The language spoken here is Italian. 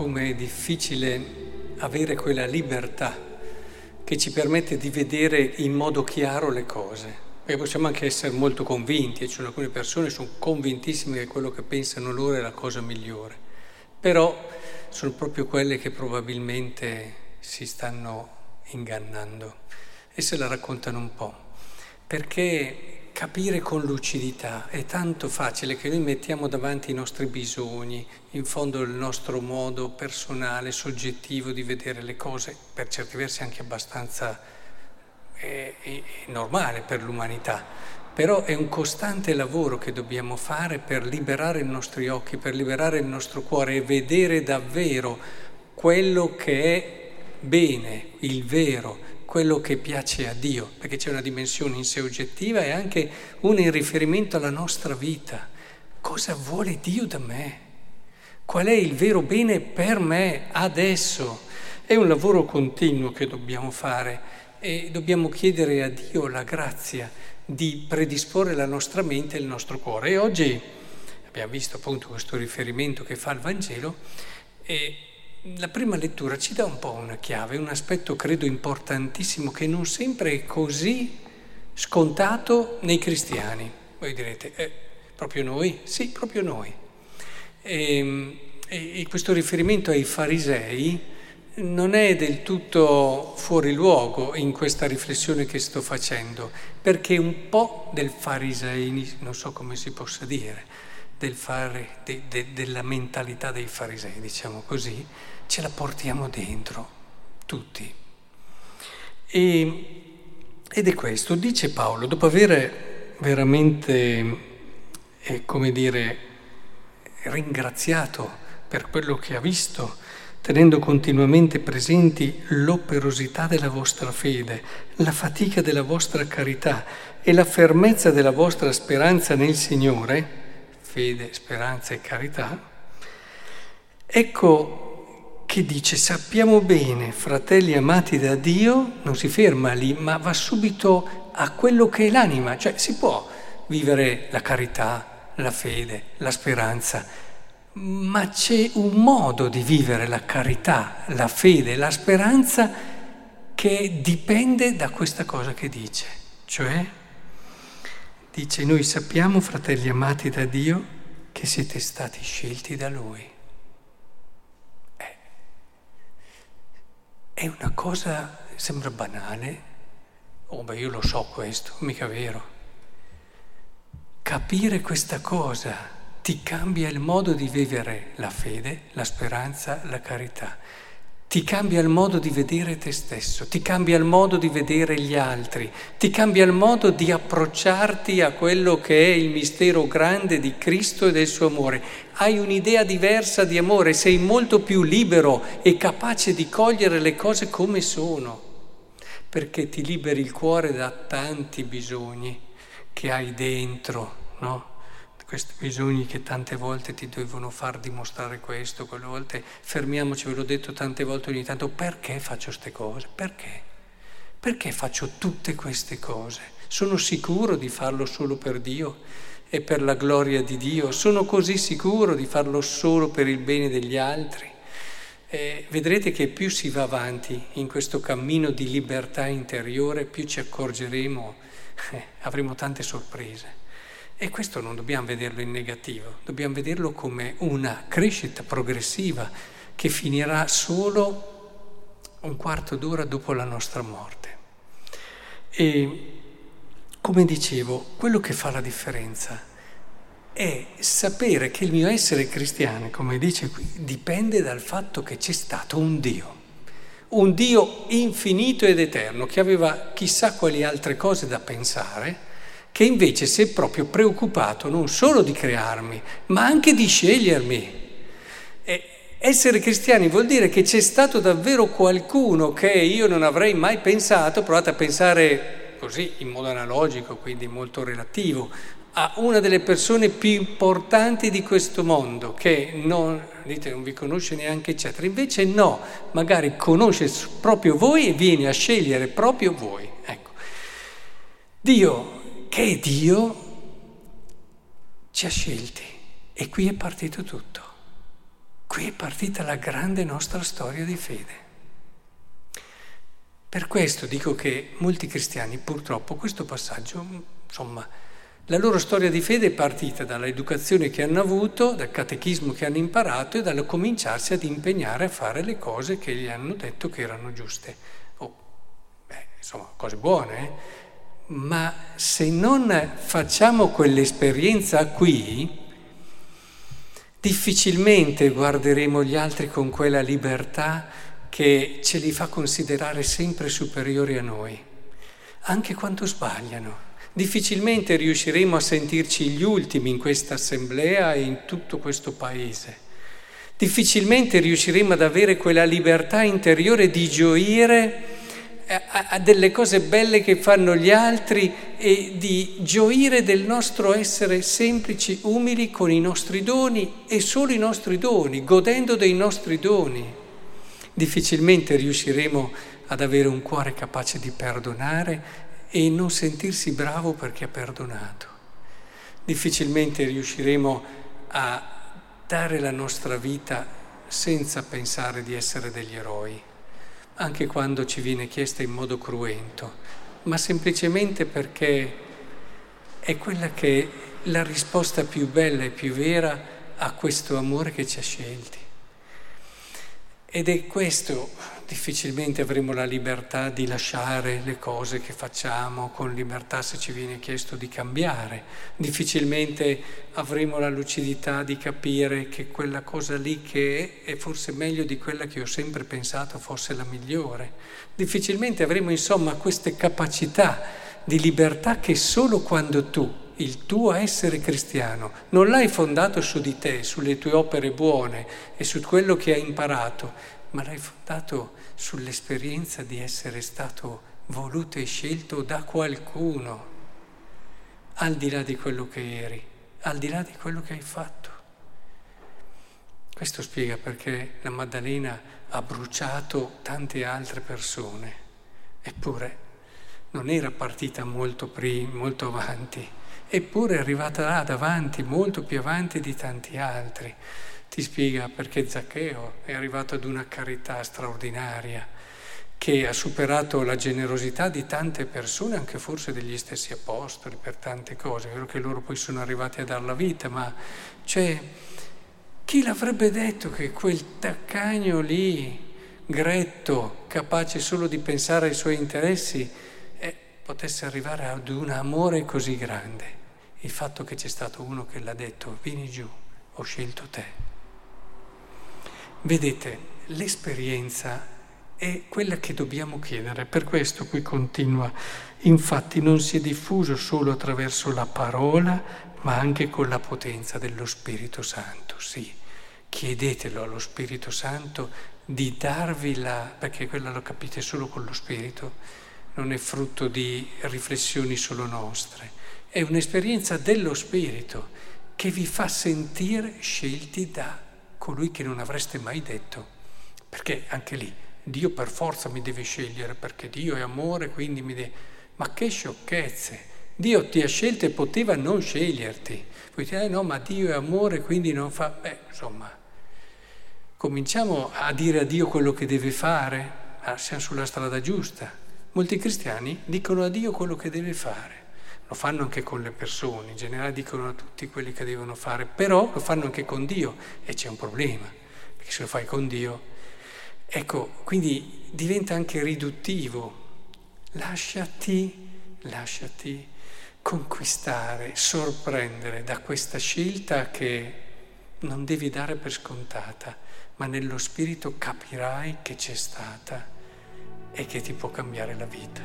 come è difficile avere quella libertà che ci permette di vedere in modo chiaro le cose. Perché possiamo anche essere molto convinti, e cioè alcune persone sono convintissime che quello che pensano loro è la cosa migliore, però sono proprio quelle che probabilmente si stanno ingannando e se la raccontano un po'. Perché capire con lucidità. È tanto facile che noi mettiamo davanti i nostri bisogni, in fondo il nostro modo personale, soggettivo di vedere le cose, per certi versi anche abbastanza eh, eh, normale per l'umanità. Però è un costante lavoro che dobbiamo fare per liberare i nostri occhi, per liberare il nostro cuore e vedere davvero quello che è bene, il vero, quello che piace a Dio, perché c'è una dimensione in sé oggettiva e anche una in riferimento alla nostra vita. Cosa vuole Dio da me? Qual è il vero bene per me adesso? È un lavoro continuo che dobbiamo fare e dobbiamo chiedere a Dio la grazia di predisporre la nostra mente e il nostro cuore. E oggi abbiamo visto appunto questo riferimento che fa il Vangelo e la prima lettura ci dà un po' una chiave, un aspetto credo importantissimo che non sempre è così scontato nei cristiani. Voi direte, eh, proprio noi? Sì, proprio noi. Ehm, e, e questo riferimento ai farisei non è del tutto fuori luogo in questa riflessione che sto facendo, perché un po' del fariseini, non so come si possa dire, del fare, de, de, della mentalità dei farisei, diciamo così, ce la portiamo dentro, tutti. E, ed è questo, dice Paolo, dopo aver veramente, eh, come dire, ringraziato per quello che ha visto, tenendo continuamente presenti l'operosità della vostra fede, la fatica della vostra carità e la fermezza della vostra speranza nel Signore, fede, speranza e carità, ecco che dice sappiamo bene, fratelli amati da Dio, non si ferma lì, ma va subito a quello che è l'anima, cioè si può vivere la carità, la fede, la speranza, ma c'è un modo di vivere la carità, la fede, la speranza che dipende da questa cosa che dice, cioè Dice, noi sappiamo, fratelli amati da Dio, che siete stati scelti da Lui. Eh, è una cosa, sembra banale, oh beh io lo so questo, mica vero. Capire questa cosa ti cambia il modo di vivere la fede, la speranza, la carità ti cambia il modo di vedere te stesso, ti cambia il modo di vedere gli altri, ti cambia il modo di approcciarti a quello che è il mistero grande di Cristo e del suo amore. Hai un'idea diversa di amore, sei molto più libero e capace di cogliere le cose come sono, perché ti liberi il cuore da tanti bisogni che hai dentro, no? Questi bisogni che tante volte ti devono far dimostrare questo, quelle volte fermiamoci, ve l'ho detto tante volte ogni tanto, perché faccio queste cose? Perché? Perché faccio tutte queste cose? Sono sicuro di farlo solo per Dio e per la gloria di Dio? Sono così sicuro di farlo solo per il bene degli altri? Eh, vedrete che più si va avanti in questo cammino di libertà interiore, più ci accorgeremo, eh, avremo tante sorprese. E questo non dobbiamo vederlo in negativo, dobbiamo vederlo come una crescita progressiva che finirà solo un quarto d'ora dopo la nostra morte. E come dicevo, quello che fa la differenza è sapere che il mio essere cristiano, come dice qui, dipende dal fatto che c'è stato un Dio, un Dio infinito ed eterno che aveva chissà quali altre cose da pensare che invece si è proprio preoccupato non solo di crearmi, ma anche di scegliermi. E essere cristiani vuol dire che c'è stato davvero qualcuno che io non avrei mai pensato, provate a pensare così in modo analogico, quindi molto relativo, a una delle persone più importanti di questo mondo, che non, dite, non vi conosce neanche, eccetera. Invece no, magari conosce proprio voi e viene a scegliere proprio voi. Ecco. Dio che Dio ci ha scelti e qui è partito tutto. Qui è partita la grande nostra storia di fede. Per questo dico che molti cristiani purtroppo questo passaggio, insomma, la loro storia di fede è partita dall'educazione che hanno avuto, dal catechismo che hanno imparato e dal cominciarsi ad impegnare a fare le cose che gli hanno detto che erano giuste. Oh, beh, insomma, cose buone, eh? Ma se non facciamo quell'esperienza qui, difficilmente guarderemo gli altri con quella libertà che ce li fa considerare sempre superiori a noi, anche quando sbagliano. Difficilmente riusciremo a sentirci gli ultimi in questa assemblea e in tutto questo paese. Difficilmente riusciremo ad avere quella libertà interiore di gioire a, delle cose belle che fanno gli altri e di gioire del nostro essere semplici, umili con i nostri doni e solo i nostri doni, godendo dei nostri doni difficilmente riusciremo ad avere un cuore capace di perdonare e non sentirsi bravo perché ha perdonato. Difficilmente riusciremo a dare la nostra vita senza pensare di essere degli eroi, anche quando ci viene chiesta in modo cruento, ma semplicemente perché è quella che è la risposta più bella e più vera a questo amore che ci ha scelti. Ed è questo, difficilmente avremo la libertà di lasciare le cose che facciamo con libertà se ci viene chiesto di cambiare, difficilmente avremo la lucidità di capire che quella cosa lì che è è forse meglio di quella che ho sempre pensato fosse la migliore, difficilmente avremo insomma queste capacità di libertà che solo quando tu il tuo essere cristiano non l'hai fondato su di te, sulle tue opere buone e su quello che hai imparato, ma l'hai fondato sull'esperienza di essere stato voluto e scelto da qualcuno, al di là di quello che eri, al di là di quello che hai fatto. Questo spiega perché la Maddalena ha bruciato tante altre persone, eppure non era partita molto prima, molto avanti eppure è arrivata là davanti, molto più avanti di tanti altri. Ti spiega perché Zaccheo è arrivato ad una carità straordinaria che ha superato la generosità di tante persone, anche forse degli stessi apostoli, per tante cose. È vero che loro poi sono arrivati a dar la vita, ma cioè, chi l'avrebbe detto che quel taccagno lì, gretto, capace solo di pensare ai suoi interessi, potesse arrivare ad un amore così grande? il fatto che c'è stato uno che l'ha detto, vieni giù, ho scelto te. Vedete, l'esperienza è quella che dobbiamo chiedere, per questo qui continua, infatti non si è diffuso solo attraverso la parola, ma anche con la potenza dello Spirito Santo, sì. Chiedetelo allo Spirito Santo di darvi la, perché quella lo capite solo con lo Spirito, non è frutto di riflessioni solo nostre è un'esperienza dello Spirito che vi fa sentire scelti da colui che non avreste mai detto. Perché anche lì Dio per forza mi deve scegliere, perché Dio è amore, quindi mi deve... Ma che sciocchezze! Dio ti ha scelto e poteva non sceglierti. Poi ti eh no, ma Dio è amore, quindi non fa... Beh, insomma, cominciamo a dire a Dio quello che deve fare, ah, siamo sulla strada giusta. Molti cristiani dicono a Dio quello che deve fare. Lo fanno anche con le persone, in generale dicono a tutti quelli che devono fare, però lo fanno anche con Dio e c'è un problema, perché se lo fai con Dio, ecco, quindi diventa anche riduttivo. Lasciati, lasciati conquistare, sorprendere da questa scelta che non devi dare per scontata, ma nello spirito capirai che c'è stata e che ti può cambiare la vita.